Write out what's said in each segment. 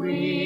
We.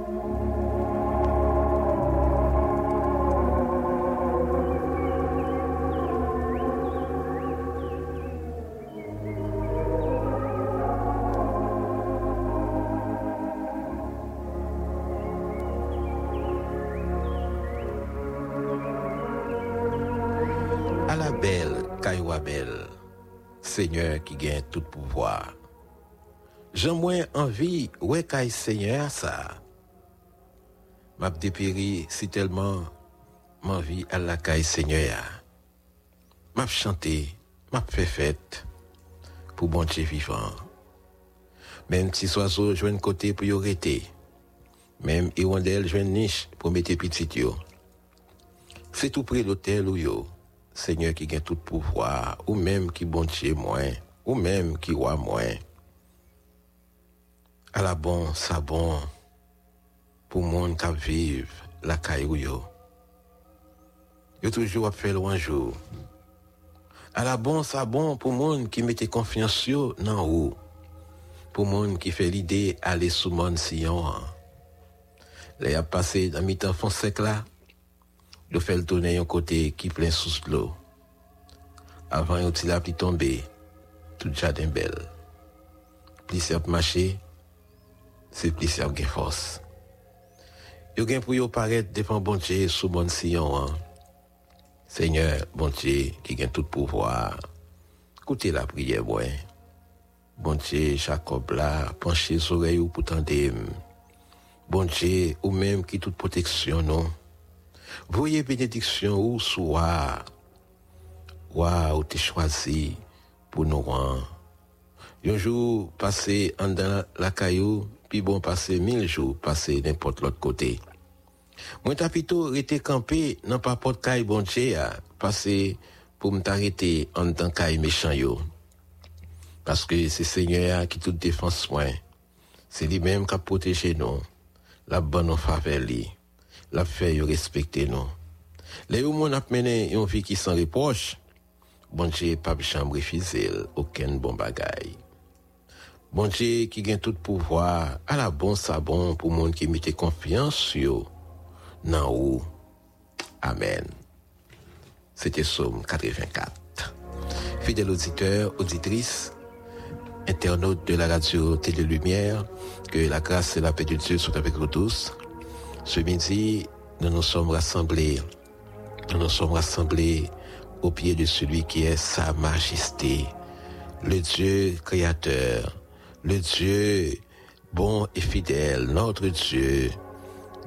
Seigneur qui gagne tout pouvoir. J'ai moins envie, ouais, Kai Seigneur, ça. M'a dépéri si tellement m'envie à la Kai Seigneur. M'a chanté, m'a fait fête pour bon Dieu vivant. Même si oiseaux jouent un côté pour y arrêter. Même hirondelle jouent une niche pour mettre petit yo. C'est tout près l'hôtel où yo. Seigneur qui gagne tout pouvoir, ou même qui bon Dieu moins, ou même qui roi moins. À la bon, ça bon, pour monde qui vive la caillou yo. Yo toujours fait loin jour. À la bon, ça bon pour monde qui mette confiance yo nan ou. Pour monde qui fait l'idée aller sous mon sillon. Là, a passé dans mi-temps fond sec là, yo fait le tourner un côté qui plein sous l'eau. Avant yon ti la pli tombe, tout jardin bel. Pli sep marché, c'est pli sep gen force. Yo gen pou yo paret devant bon Dieu sous bon sillon. Seigneur, bon Dieu, qui gagne tout pouvoir, écoutez la prière, ouais. Bon Dieu, Jacob là, penchez les oreilles ou pour tendre. Bon Dieu, ou même qui toute protection, non. Voyez bénédiction ou soit, waouh, t'es choisi pour nous rendre. Un jour passé en dans la caillou, puis bon passer mille jours passé n'importe l'autre côté. Moi plutôt été campé dans pas porte caille bon passé pour m'arrêter en tant caille méchant. Parce que c'est Seigneur qui tout défense soin. C'est lui-même qui a protégé nous. La bonne faveur lui. La fait respecter nous. Les mon a mené une vie qui sans reproche. Bon Dieu pas chambre refuser aucun bon bagaille. Bon Dieu qui gagne tout pouvoir, à la bon sabon pour monde qui mette confiance sur nan ou. Amen. C'était Somme 84. Fidèles auditeurs, auditrices, internautes de la radio Télé Lumière, que la grâce et la paix de Dieu soient avec nous tous. Ce midi, nous nous sommes rassemblés, nous nous sommes rassemblés au pied de celui qui est Sa Majesté, le Dieu créateur, le Dieu bon et fidèle, notre Dieu,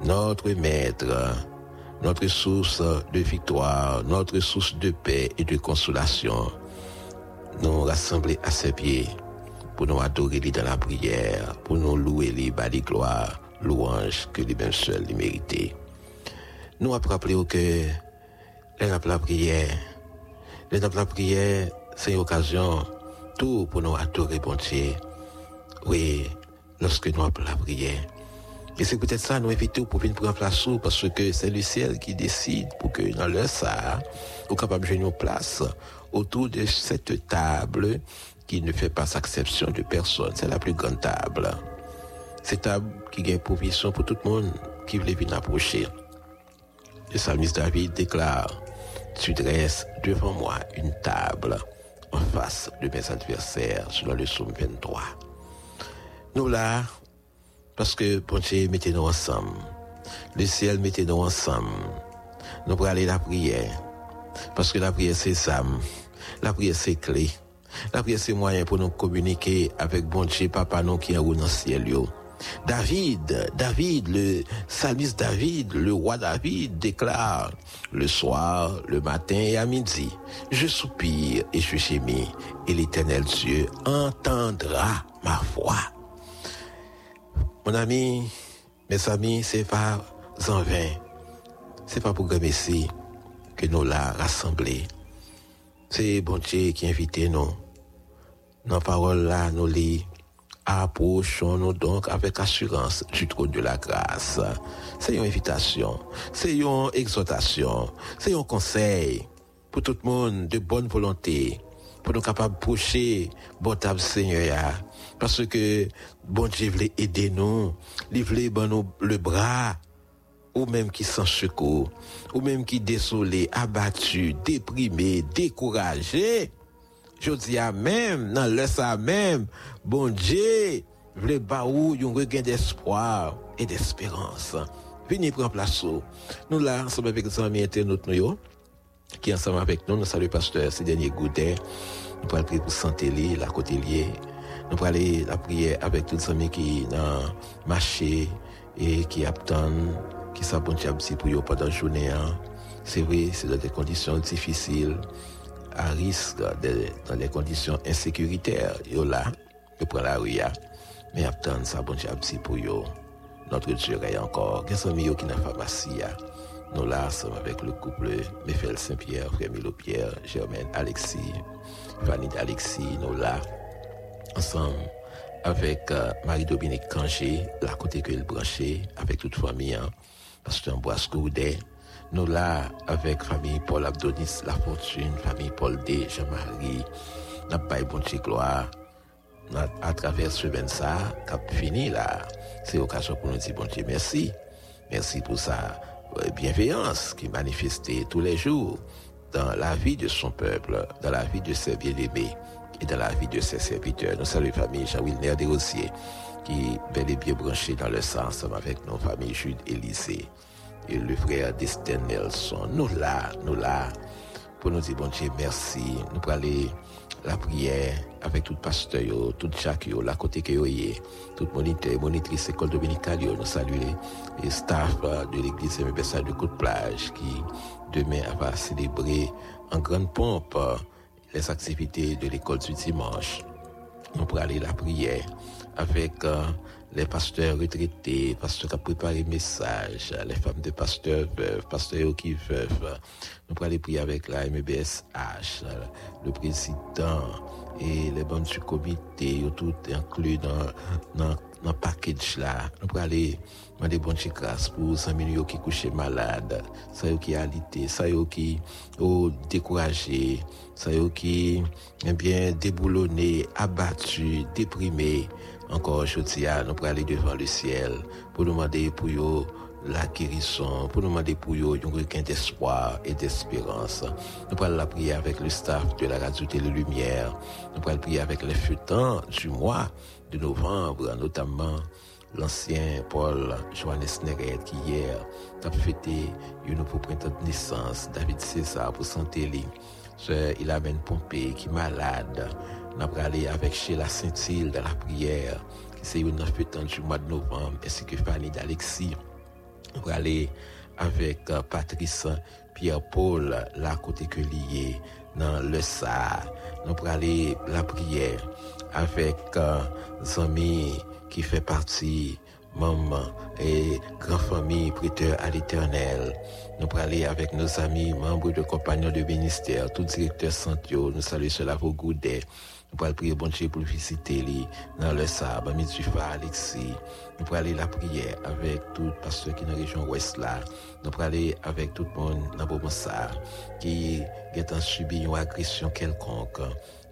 notre Maître, notre source de victoire, notre source de paix et de consolation. Nous rassembler à ses pieds pour nous adorer dans la prière, pour nous louer lui, bas les louanges que lui-même seul lui méritait. Nous avons rappelé que les la prière, les la prière, c'est une occasion tout pour nous adorer bon Dieu. Oui, lorsque nous avons la prière. Et c'est peut-être ça, nous invitons pour venir prendre place parce que c'est le ciel qui décide pour que dans le ça, nous capable de une place autour de cette table qui ne fait pas exception de personne. C'est la plus grande table. Cette table qui gagne provision pour tout le monde qui veut venir approcher. Le psalmiste David déclare, tu dresses devant moi une table en face de mes adversaires, selon le psaume 23. Nous là, parce que bon Dieu mettez nous ensemble. Le ciel mettez nous ensemble. Nous pour aller la prière. Parce que la prière c'est ça. La prière c'est clé. La prière c'est moyen pour nous communiquer avec bon Dieu, papa nous qui est dans le ciel. David, David, le psalmiste David, le roi David déclare le soir, le matin et à midi, je soupire et je gémis, et l'éternel Dieu entendra ma voix. Mon ami, mes amis, c'est pas en vain. C'est pas pour ici que nous l'a rassemblé. C'est bon Dieu qui invite nous. Nos paroles là, nous les approchons-nous donc avec assurance du trône de la grâce. C'est une invitation, c'est une exhortation, c'est un conseil pour tout le monde de bonne volonté, pour nous capables de approcher bon table Seigneur. Parce que bon Dieu voulait aider nous, il voulait ben le bras, ou même qui sans secours, ou même qui désolé, abattu, déprimé, découragé. Je dis à même, dans le ça même, bon Dieu, voulait baou un regain d'espoir et d'espérance. Venez prendre place. Nous là, ensemble avec les amis internautes, nous, qui ensemble avec nous, nous saluons pasteur, ces derniers Goudet, nous allons prier pour santé, la côté liée. Nous aller la prière avec tous les amis qui ont marché et qui attendent, qui s'abonnent pour eux pendant la journée. C'est vrai, c'est dans des conditions difficiles, à risque, dans des conditions insécuritaires. Ils là, ils prennent la rue, mais attendent s'abonnent pour eux. Notre Dieu est encore. Sont les qui la pharmacie? Nous là, sommes avec le couple Michel Saint-Pierre, Frère Milo Pierre, Germaine Alexis, Vanille Alexis, nous là ensemble avec euh, Marie-Dominique Cangé, la côté que branché, avec toute famille, hein, Pasteur Ambroise Goudet. Nous là, avec famille Paul Abdonis, La Fortune, famille Paul D, Jean-Marie, n'a pas bon gloire. À travers ce ça, cap fini là, c'est l'occasion pour nous dire bon Dieu merci. Merci pour sa bienveillance qui manifestait tous les jours dans la vie de son peuple, dans la vie de ses bien-aimés et dans la vie de ses serviteurs. Nous saluons famille Jean-Wilner Desrossiers, qui bel et bien branché dans le ensemble avec nos familles Jude Élysée et le frère Destin Nelson. Nous là, nous là, pour nous dire, bon Dieu, merci. Nous pour aller la prière avec tout pasteur, yo, tout chaque la côté que est, tout moniteur, monitrice école dominicale, nous saluer les staff euh, de l'église MBSA de Côte-Plage qui demain va célébrer en grande pompe euh, les activités de l'école du dimanche. Nous pour aller la prière avec euh, les pasteurs retraités, pasteurs qui ont préparé messages, les femmes de pasteurs veuves, pasteurs qui veulent. Nous aller prier avec la MEBSH, le président et les bandes du comité, tout inclus dans, dans, dans le package là. Nous aller demander bonne grâce pour les amis qui couchent malades, ça qui alité, ça qui ont découragé, ça qui eh bien déboulonné, abattu, déprimé. Encore aujourd'hui, nous pour aller devant le ciel pour demander pour eux la guérison, pour demander pour eux un regain d'espoir et d'espérance. Nous allons la prier avec le staff de la radio Télé Lumière. Nous allons prier avec les fêtants du mois de novembre, notamment l'ancien Paul Johannes Neret qui hier a fêté une nouveau printemps de naissance, David César pour santé. Il amène Pompé qui est malade. Nous allons aller avec Sheila Saint-Île dans la prière, qui c'est une fêtante du mois de novembre, ainsi que Fanny d'Alexis. Nous allons aller avec euh, Patrice Pierre-Paul, là côté que lié dans le SAR. Nous allons aller la prière avec euh, Zami qui fait partie maman et grand-famille prêteur à l'éternel. Nous aller avec nos amis, membres de compagnons de ministère, tout directeur Santio, nous saluons cela vos Goudet. Nous allons prier bon Dieu pour visiter dans le sable, Mitsufa, Alexis. Nous allons aller la prière avec tout pasteur qui est dans la région ouest. Nous allons aller avec tout le monde dans Bobosa qui a subi une agression quelconque.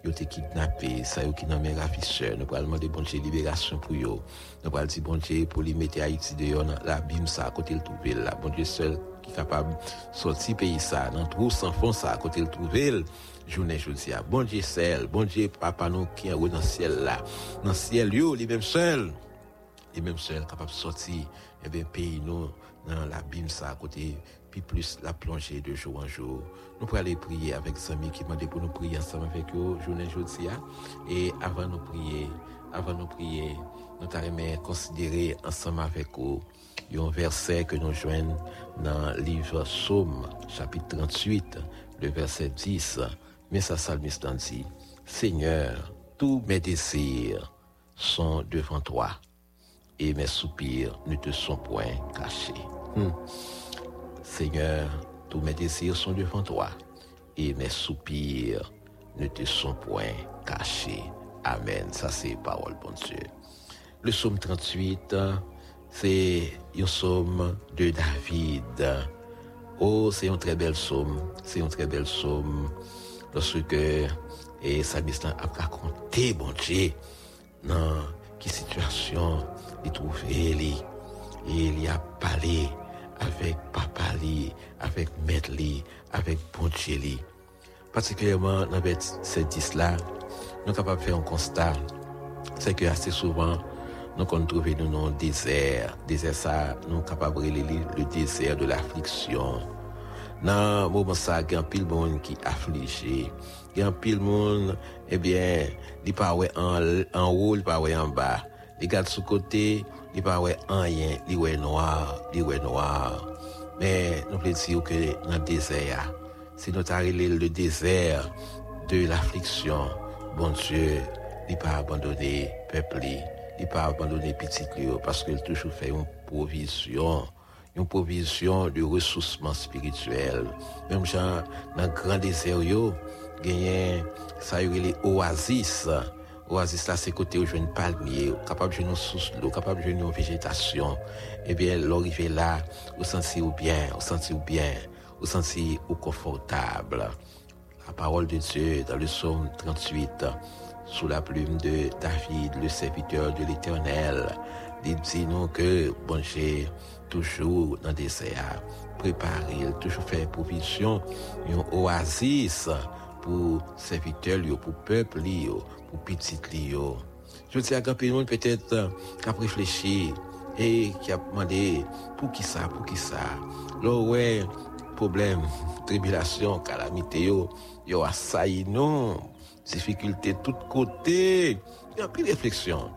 Ils ont été kidnappés, ça est qui mes ravisseurs. Nous allons demander bon Dieu libération pour eux. Nous allons dire bon Dieu pour les mettre Haïti dehors dans la bim ça à côté le trouver là. Bon Dieu seul de sortir pays ça, dans trou sans fond ça à côté le trouver journée jeudi à bon Dieu seul, bon Dieu papa nous qui est dans le ciel là, dans le ciel yo, seul, lui même seul capable de sortir. Et bien pays nous dans l'abîme ça à côté. Puis plus la plongée de jour en jour. Nous pouvons aller prier avec amis qui demandent pour nous prier ensemble avec eux journée jeudi et avant de prier, avant de prier, nous allons considérer ensemble avec eux un verset que nous joignons dans le livre Somme, chapitre 38, le verset 10. Mais sa psalmiste dit, Seigneur, tous mes désirs sont devant toi et mes soupirs ne te sont point cachés. Hmm. Seigneur, tous mes désirs sont devant toi et mes soupirs ne te sont point cachés. Amen. Ça, c'est parole, bon Dieu. Le psaume 38, c'est un psaume de David. Oh, c'est un très bel psaume. C'est un très bel psaume. Lorsque et Salmiste a raconté, bon Dieu, dans quelle situation il trouvait, et il a parlé avec papa, avec maître, avec bon Dieu. Particulièrement dans cette 10 là, nous sommes capables de faire un constat. C'est que assez souvent, nous avons trouvé dans le désert. Désert, ça, nous sommes capables le désert de l'affliction. Dans le moment ça, il y a un pile monde qui est affligé. Il y a un pile monde, eh bien, il pas en, en haut, il pas en bas. Il regarde sous côté, il pas en rien, il est noir, il est noir. Mais nous voulons dire que dans le désert, c'est notre le désert de l'affliction. Bon Dieu, il pas abandonné peuple, il pas abandonné petit parce qu'il toujours fait une provision une provision de ressourcement spirituel. Même dans le grand désert, il y ça y les oasis. Oasis là, c'est côté où je une palmier, capable de une source d'eau, capable de une végétation. Eh bien, l'arrivée là, vous sentez bien, vous sentez bien, vous sentez confortable. La parole de Dieu dans le psaume 38, sous la plume de David, le serviteur de l'Éternel, il dit nous que, bon Dieu, toujours dans des désert, préparer, toujours faire provision, une oasis pour serviteurs, pour peuple, pour petit Je dis à grand monde peut-être qui a réfléchi et qui a demandé pour qui ça, pour qui ça? Là, ouais, problème, tribulation, calamité, yo, yo assailli nous, difficulté de tous côtés. Il y a plus de réflexion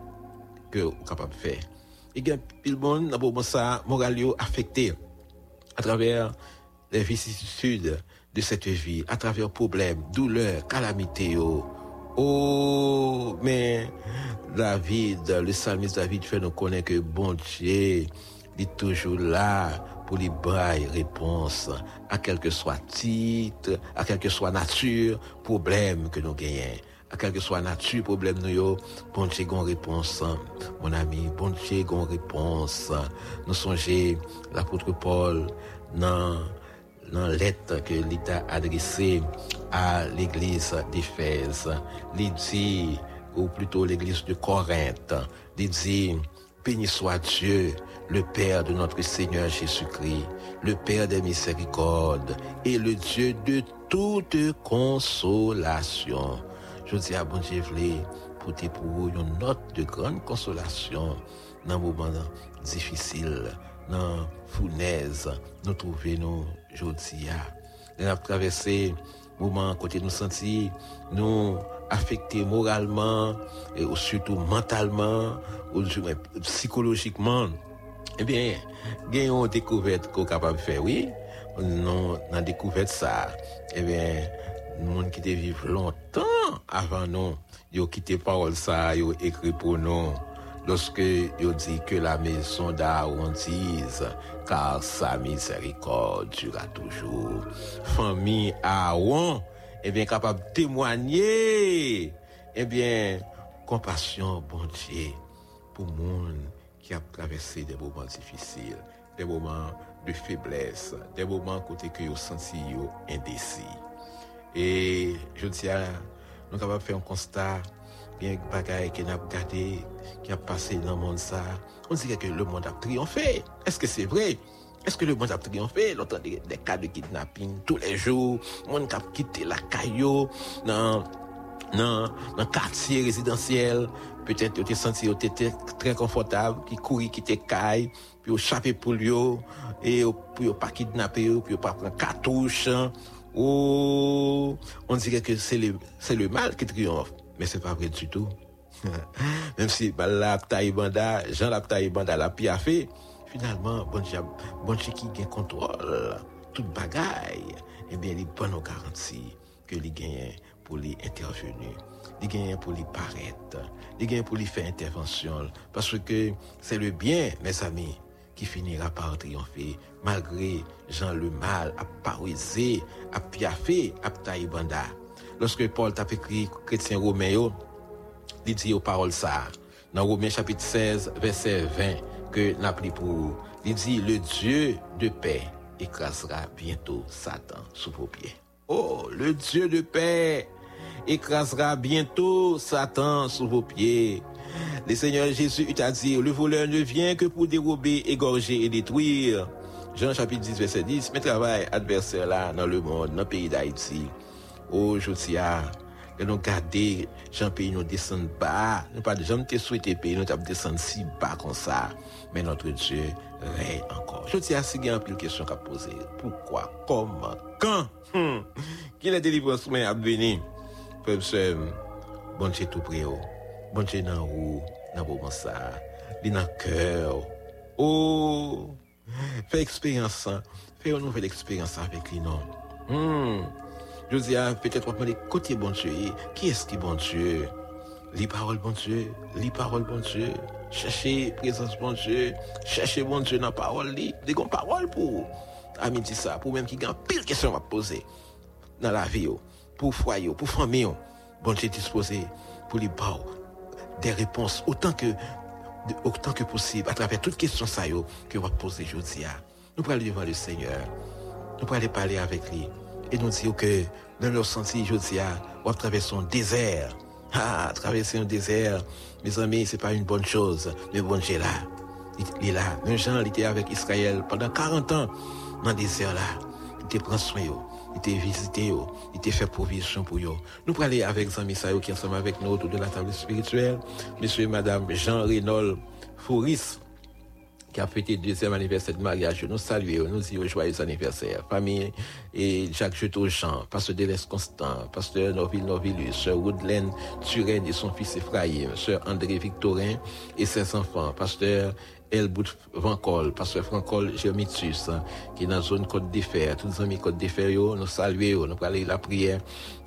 que vous capable de faire. Il y a plus de monde, dans ça, moral affecté à travers les vicissitudes de cette vie, à travers problèmes, douleurs, calamités. Oh, mais David, le psalmiste David fait nous connaître que bon Dieu est toujours là pour les bailler réponse à quel que soit titre, à quel que soit nature, problème que nous gagnons. À quel que soit nature, problème nous bon Dieu gon réponse, mon ami, bon Dieu réponse. Nous songez l'apôtre Paul dans dans lettre que l'État adressée à l'église d'Éphèse. Il ou plutôt l'église de Corinthe, il béni soit Dieu, le Père de notre Seigneur Jésus-Christ, le Père des miséricordes et le Dieu de toute consolation. Je dis à bon Dieu, pour te pour une note de grande consolation dans les moments difficiles, dans la fournaise, nous trouvons nous aujourd'hui. Nous avons traversé moment côté nous sentir nous affectés moralement et surtout mentalement ou psychologiquement eh bien gagnons une découverte qu'on est capable de faire oui. Non dans découverte ça eh bien monde qui vivre longtemps avant nous yo quitté parole ça yo écrit pour nous. Lorsque yo dit que la maison d'Aaron dise car sa miséricorde durera toujours. Famille Aaron est bien capable de témoigner eh bien compassion bon Dieu pour monde qui a traversé des moments difficiles des moments de faiblesse des moments côté que yo senti indécis. Et je dis à nous capable faire un constat bien bagaille qui n'a regardé qui a passé dans le monde ça. On dirait que le monde a triomphé. Est-ce que c'est vrai? Est-ce que le monde a triomphé l'entend des, des cas de kidnapping tous les jours? Monde qui a quitté la caillou dans dans dans quartier résidentiel peut-être tu senti était très confortable qui courir qui te caille puis au chapé pour lui et pour pas kidnapper puis pas prendre cartouche Oh, on dirait que c'est le, c'est le mal qui triomphe. Mais c'est pas vrai du tout. Même si bah, la Banda, Jean la Banda l'a fait, finalement, bon Dieu, bon Dieu qui gagne contrôle, toute bagaille, eh bien, il est bon garantie que il gagne pour les intervenir. Il gagne pour les paraître. Il gagne pour les faire intervention. Parce que c'est le bien, mes amis, qui finira par triompher malgré Jean le mal a parisé, a piaffé, a taïbanda. Lorsque Paul t'a écrit chrétien romain, il dit aux paroles ça, dans Romains chapitre 16, verset 20, que n'a pris pour, il dit, le Dieu de paix écrasera bientôt Satan sous vos pieds. Oh, le Dieu de paix écrasera bientôt Satan sous vos pieds. Le Seigneur Jésus eut à dire, le voleur ne vient que pour dérober, égorger et détruire. Jean chapitre 10, verset 10, mais travail adversaire là dans le monde, dans le pays d'Haïti. Oh, je dis, nous garder, Jean pays nous descend bas. Nous pas jamais te souhaité pays, nous descendre si bas comme ça. Mais notre Dieu règne encore. Je dis, si il y a une question à poser. Pourquoi? Comment? Quand? Hmm. Qui est délivrance à venir? Frère, bon Dieu tout près. Bon Dieu dans où, dans il dans cœur. Oh, fais expérience, fais une nouvelle expérience avec lui, non? Hmm. Je dis, peut-être, on va demander, côté bon Dieu, qui est-ce qui bon Dieu? Les paroles bon Dieu, les paroles bon Dieu, chercher présence bon Dieu, chercher bon Dieu dans la parole, des bonnes paroles pour, à midi ça, pour même qui a pile question à poser dans la vie, pour foyer, pour famille, bon Dieu disposé pour les parler des réponses autant que, autant que possible à travers toutes questions ça que va poser aujourd'hui. Nous pourrons aller devant le Seigneur. Nous pourrons aller parler avec lui. Et nous dire que dans nos senti aujourd'hui, on va traverser un désert. Ah, traverser un désert, mes amis, c'est pas une bonne chose. Mais bon Dieu là, il est là. Même Jean, il était avec Israël pendant 40 ans dans le désert là. Il te prend soin il t'a visité, il t'a fait provision pour eux. Nous pourrons aller avec Zami Sayo qui est ensemble avec nous autour de la table spirituelle. Monsieur et Madame Jean Reynold Fouris, qui a fêté le deuxième anniversaire de mariage, nous saluons, nous disons joyeux anniversaire. Famille et Jacques Jean, pasteur Délès Constant, pasteur Norville Norvillus, sœur Woodland Turenne et son fils Ephraim, sœur André Victorin et ses enfants, pasteur Elbout Vancol, pasteur Francol Germitus, qui est dans la zone Côte d'Ifer. Tous les amis Côte d'Ifer, nous saluons, nous parlons la prière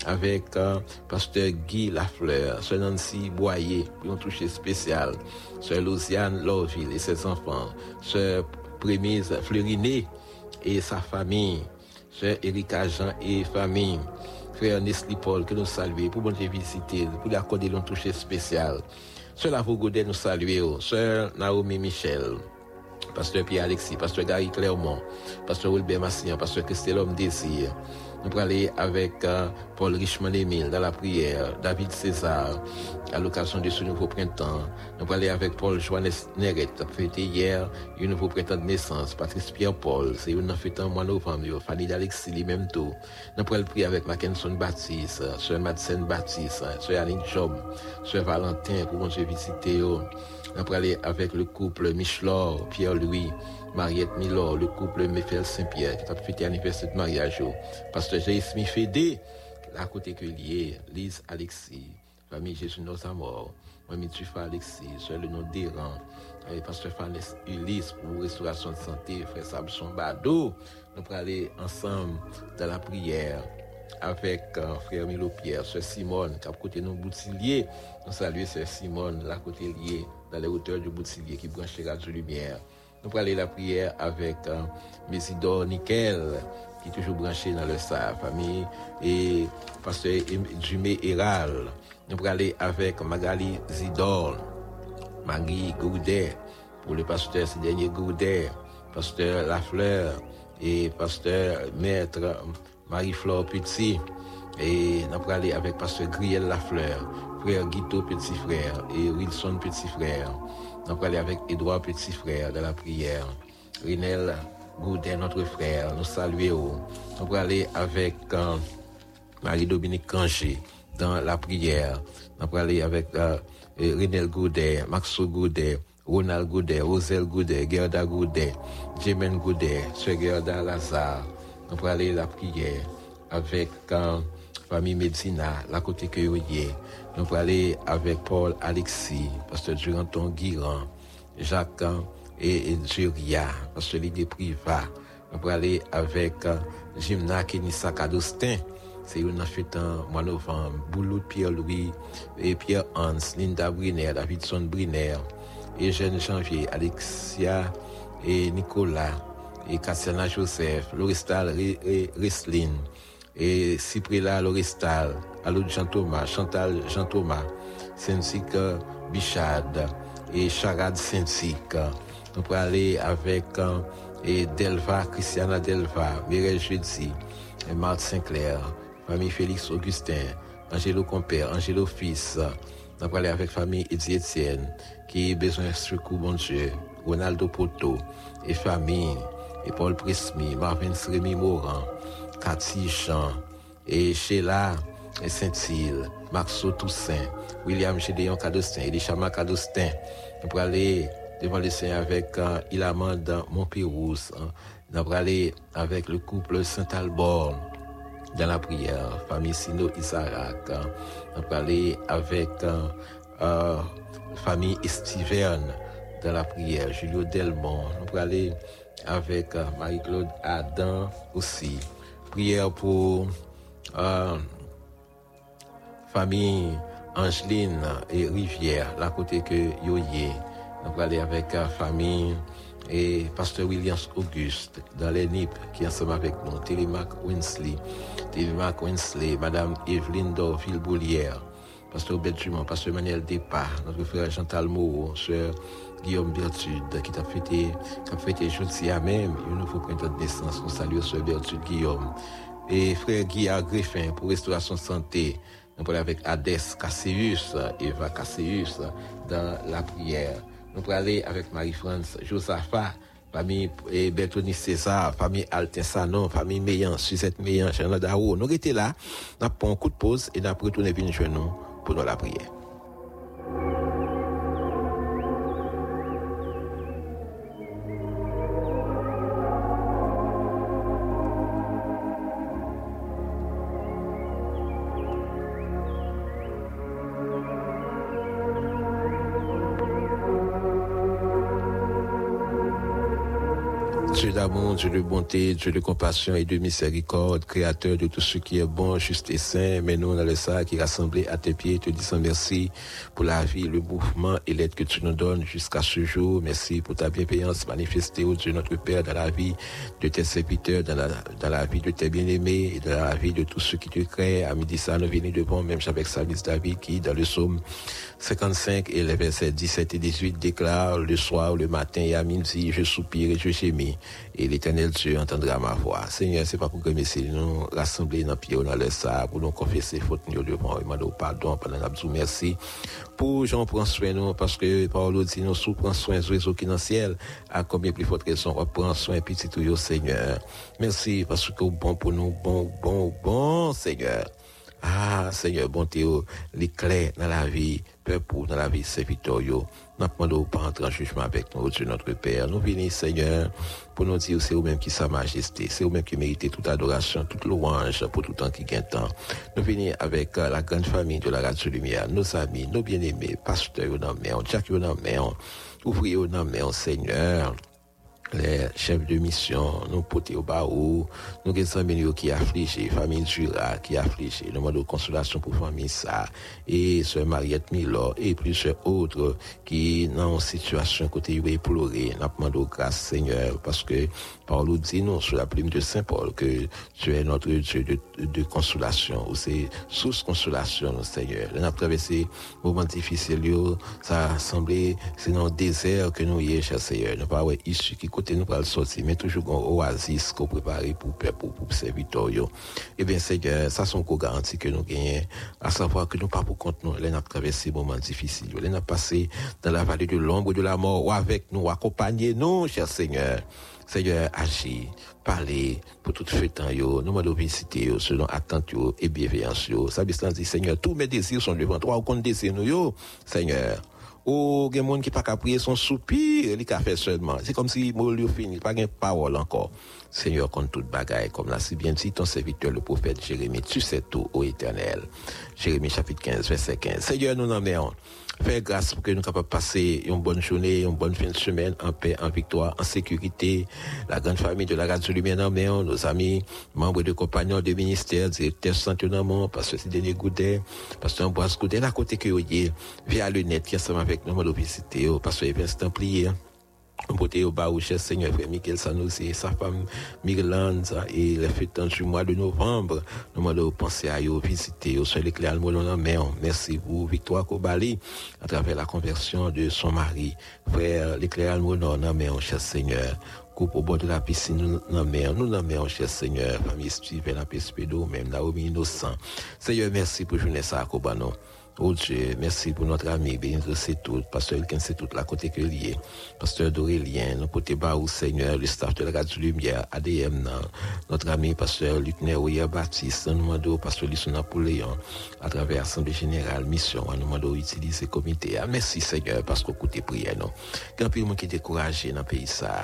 avec euh, pasteur Guy Lafleur, sœur Nancy Boyer, pour un toucher spécial, sœur Louisiane Lorville et ses enfants, sœur Prémise Fleuriné et sa famille, sœur Erika Jean et famille, frère Nestlé Paul, que nous saluons, pour venir visiter, pour accorder un toucher spécial. Sœur Lavaux Godet nous saluons, Sœur Naomi Michel, Pasteur Pierre-Alexis, Pasteur Gary Clermont, Pasteur Wilbert Massian, Pasteur Christelle Homme Désir. Nous allons aller avec euh, Paul Richmond Emile dans la prière, David César à l'occasion de ce nouveau printemps. Nous allons aller avec Paul Joannes Neret, fêté hier un nouveau printemps de naissance. Patrice Pierre-Paul, c'est une fête en mois novembre. Fanny d'Alexis, lui même tout. Nous allons prier avec Mackinson Baptiste, Sœur Madsen Baptiste, Sœur Annie Job, Sœur Valentin, pour nous visiter. Allons aller avec le couple Michelor, Pierre-Louis, Mariette Milor, le couple Meffel Saint-Pierre, qui a fêté l'anniversaire de mariage. Pasteur J. Smith Fédé, à côté que lié, Lise Alexis, famille Jésus nos Mamie Tufa Alexis, sur le nom d'Iran, et Pasteur Fanès Ulysse pour restauration de santé, Frère Sabson Bado. Nous allons aller ensemble dans la prière avec euh, Frère Milo Pierre, Sœur Simone, qui a côté nous Boutillier. Nous saluons Sœur Simone, la côté lié, dans les hauteurs du Boutillier, qui branche Radio Lumière. Nous allons la prière avec euh, Mésidor Nickel, qui est toujours branché dans le sa famille, et pasteur Jumé Héral. Nous allons avec Magali Zidor, Magui Goudet, pour le pasteur ce Goudet, pasteur Lafleur, et pasteur Maître Marie-Flore Petit. Et nous allons avec pasteur Griel Lafleur, frère Guito Petit Frère, et Wilson Petit Frère. Nous allons aller avec Edouard Petit Frère de la prière. Rinel Goudet, notre frère, nous saluons. Nous allons aller avec euh, Marie-Dominique Cangé dans la prière. Nous allons aller avec euh, Rinel Goudet, Maxo Goudet, Ronald Goudet, Rosel Goudet, Gerda Goudet, Jemen Goudet, Sœur Gerda Lazare. Nous allons aller la prière avec euh, famille Medina, la côté que Nous allons aller avec Paul Alexis, pasteur Duranton Guiran, Jacques et, Juria, pasteur Lydie Priva. Nous allons aller avec euh, Jimna Kenissa Kadostin. C'est une en mois novembre. Boulou Pierre-Louis et Pierre-Hans, Linda Briner, Davidson Briner, Eugène Janvier, Alexia et Nicolas, et Cassiana Joseph, Loristal Risline, et Cyprilla Loristal, Alou Jean Thomas, Chantal Jean Thomas, Saint-Sic Bichade et Charade Saint-Sic. Nous allons aller avec euh, et Delva, Christiana Delva, Mireille et Marthe Sinclair, famille Félix Augustin, Angelo Compère, Angelo Fils. Nous allons aller avec famille Eddie Etienne, qui a besoin de secours, bon Dieu, Ronaldo Poto, et famille, et Paul Prismi, Marvin Sremi Moran, Cathy Jean, et Sheila et Saint-Île, Maxo Toussaint, William Gédéon Cadostin, Elishama Cadostin. Nous allons aller devant le Seigneur avec euh, Ilamande Montpérouse. Hein. Nous allons aller avec le couple Saint-Alborn dans la prière, famille Sino Isaac. Hein. Nous allons aller avec euh, euh, famille Estiverne dans la prière, Julio Delmont. Nous allons aller avec euh, Marie-Claude Adam aussi. Prière pour famille Angeline et Rivière, la côté que Yoye. Nous allons avec la famille et Pasteur Williams Auguste dans les NIP qui est ensemble avec nous. Télémac Winsley, Télémac Winsley, Madame Evelyne Dorville Boulière, Pasteur Bedjumon, Pasteur Manuel Départ, notre frère Chantal Moreau, Sœur Guillaume Bertude, qui a fêté, qui a fêté jeudi à même, un nouveau printemps de naissance. Nous saluons Sœur Bertude Guillaume. Et frère Guillaume Griffin pour Restauration Santé. Nous parlons avec Adès Casséus, Eva Casséus, dans la prière. Nous aller avec Marie-France Josaphat, famille Bertoni César, famille Altin Sanon, famille Meillan, Suzette Meillan, Jean Darou. Nous étions là, nous avons un coup de pause et nous avons retourné venir nous pour la prière. Dieu de bonté, Dieu de compassion et de miséricorde, créateur de tout ce qui est bon, juste et saint, mais nous, dans le ça qui rassemblé à tes pieds, te disons merci pour la vie, le mouvement et l'aide que tu nous donnes jusqu'à ce jour. Merci pour ta bienveillance manifestée, au Dieu notre Père, dans la vie de tes serviteurs, dans la, dans la vie de tes bien-aimés et dans la vie de tous ceux qui te créent. À midi, ça, nous venons devant, même avec Samis David, qui, dans le psaume 55 et les versets 17 et 18 déclare le soir, le matin et à midi, je soupire et je gémis et l'éternel Dieu entendra ma voix. Seigneur, c'est pas pour que nous rassembler dans pied dans le ça pour nous confesser faute nous devant et demander pardon pendant la merci pour Jean prend soin nous parce que Paul dit nous prend soin oiseaux qui dans ciel à combien plus forte raison on prend soin petit tout Seigneur. Merci parce que bon pour nous bon bon bon Seigneur. Ah, Seigneur, bonté, l'éclair dans la vie, peuple, dans la vie serviteur, nous demandons pas entrer en jugement avec nous, Dieu notre Père. Nous venons, Seigneur, pour nous dire c'est vous-même qui sa majesté, c'est vous-même qui méritez toute adoration, toute louange pour tout temps qui gagne temps. Nous venons avec euh, la grande famille de la Radio Lumière, nos amis, nos bien-aimés, pasteurs, nos mères, Jack, nos mères, ouvriers, nos mères, Seigneur les chefs de mission, nous potés au bas nous avons des qui affligés, famille Jura qui affligée, nous demandons consolation pour famille ça, et sœur Mariette Milo, et plusieurs autres qui, dans une situation côté éploré, nous demandons grâce Seigneur, parce que Paul dit nous sur la plume de Saint Paul que tu es notre Dieu de, consolation, ou c'est source consolation, Seigneur. Nous avons traversé moments difficiles, ça a semblé, c'est dans le désert que nous y est, cher Seigneur. Nous pas issu qui côté nous le sortir, mais toujours un oasis qu'on prépare pour pour pour serviteur. Eh bien, Seigneur, ça sont garanties que nous gagnons, à savoir que nous pas pour compte nous, nous avons traversé moments difficiles, nous avons passé dans la vallée de l'ombre de la mort, ou avec nous, accompagner nous, cher Seigneur. Seigneur, agis, parlez pour tout ce temps, yo. Nous m'avons visiter, selon attente, et bienveillance, yo. Ça dit, Seigneur, tous mes désirs sont devant toi, ou qu'on désire nous, yo. Seigneur. Ou, gen moun qui pas qu'à prier son soupir, il qu'a fait seulement. C'est comme si, moi, lui fini, pas de parole encore. Seigneur, contre toute bagaille, comme là, si bien dit ton serviteur, le prophète Jérémie, tu sais tout, ô éternel. Jérémie chapitre 15, verset 15. Seigneur, nous n'en Fais grâce pour que nous capables passer une bonne journée, une bonne fin de semaine en paix, en victoire, en sécurité. La grande famille de la Radio Lumière en nos amis, membres de compagnons de ministère, directeur santé parce que c'est Denis Goudet, pasteur Ambroise Goudet, à côté que vous via le net, qui est ensemble avec nous, nous visiter, parce que Vincent Plié, Au bas Seigneur frère Michael et sa femme et les fêtes du mois de novembre. Nous allons penser à eux, visiter au mer. Merci pour Victoire Kobali à travers la conversion de son mari. Frère l'éclair cher Seigneur. Coupe au bord de la piscine, nous mer, nous mer, cher Seigneur. Famille Steven, la Péspédo, même Naomi Innocent. Seigneur, merci pour ça à Kobano. Oh Dieu, merci pour notre ami, bénisse c'est tout, pasteur Elkin c'est tout, la côté que pasteur Dorélien, côté Baou Seigneur, le staff de la Radio Lumière, ADM, notre ami, pasteur Luc Néouya Baptiste, nous demandons, pasteur Lisson Napoléon, à travers l'Assemblée Générale, mission, nous demandons utiliser le comité. Ah, merci Seigneur, parce qu'on écoute prières, non. Plus monde qui découragé dans le pays, ça,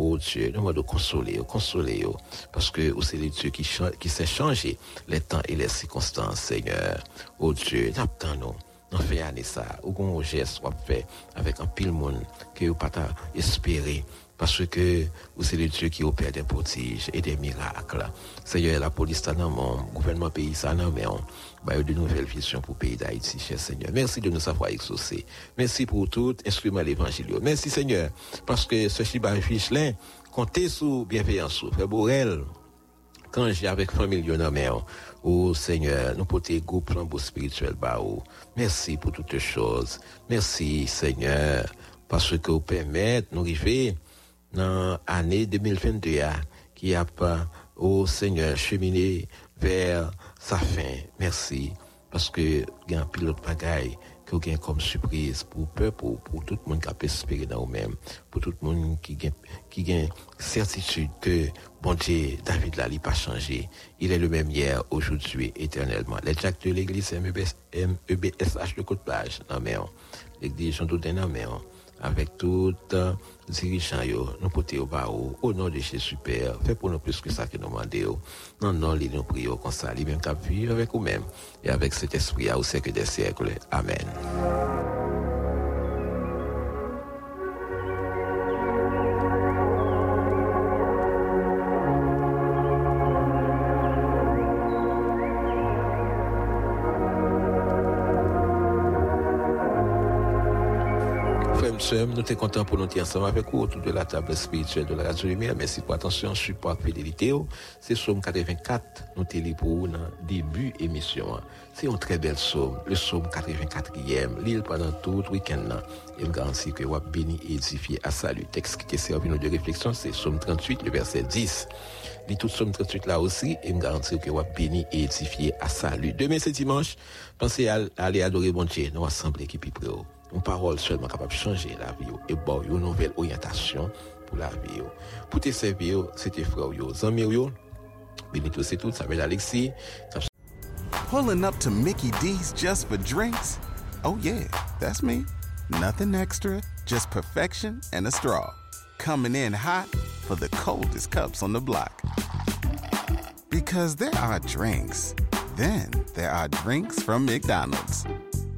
Oh Dieu, nous de consoler, consoler, parce que c'est le Dieu qui, qui sait changer les temps et les circonstances, Seigneur. Oh Dieu, nous nous fait année ça, ou qu'on geste soit fait avec un pile monde que vous pas espérer parce que vous êtes le Dieu qui opère des prodiges et des miracles. Seigneur, la police dans mon gouvernement pays ça mais on bah, de nouvelles visions pour le pays d'Haïti, cher Seigneur. Merci de nous avoir exaucés. Merci pour tout instrument l'évangile. Merci Seigneur, parce que ce Chiba comptez sur bienveillance, frère Borel, quand j'ai avec famille de oh Seigneur, nous porter groupe flambeau spirituel bah, oh. Merci pour toutes choses. Merci Seigneur, parce que vous permettez nous arriver dans l'année 2022 qui a pas, oh Seigneur, cheminé vers sa fin. Merci. Parce que il y a un pilote bagaille que vous comme surprise pour peuple, pour, tout le monde qui a espéré dans vous-même, pour tout le monde qui a, qui certitude que, bon Dieu, David là, pas changé. Il est le même hier, aujourd'hui, éternellement. Les Jacques de l'église MEBSH de Côte-Plage, non mais, l'église Jean Doudin, non avec tout euh, dirigeant yo, nous au bas au nom de Jésus Père, fais pour nous plus que ça que nous demandons. Non, non, nous nous prions comme ça, lui-même qu'à vivre avec nous-mêmes et avec cet esprit au siècle des siècles. Amen. Nous sommes contents pour nous être ensemble avec vous autour de la table spirituelle de la Radio Lumière. Merci pour attention, support, fidélité. C'est Somme 84, nous sommes pour dans le début de l'émission. C'est une très belle somme, le Somme 84e, l'île pendant tout le week-end. Il me garantit que vous avez béni et édifié à salut. Texte qui est servi de réflexion, c'est Somme 38, le verset 10. Lis tout Somme 38 là aussi, et me garantit que vous avez béni et édifié à salut. Demain, c'est dimanche, pensez à aller adorer bon Dieu dans l'assemblée qui est une parole seulement capable de changer la vie et bon, une nouvelle orientation pour la vie. Pour te servir, c'était frère c'est tout, Alexis. Pulling up to Mickey D's just for drinks? Oh yeah, that's me. Nothing extra, just perfection and a straw. Coming in hot for the coldest cups on the block. Because there are drinks. Then there are drinks from McDonald's.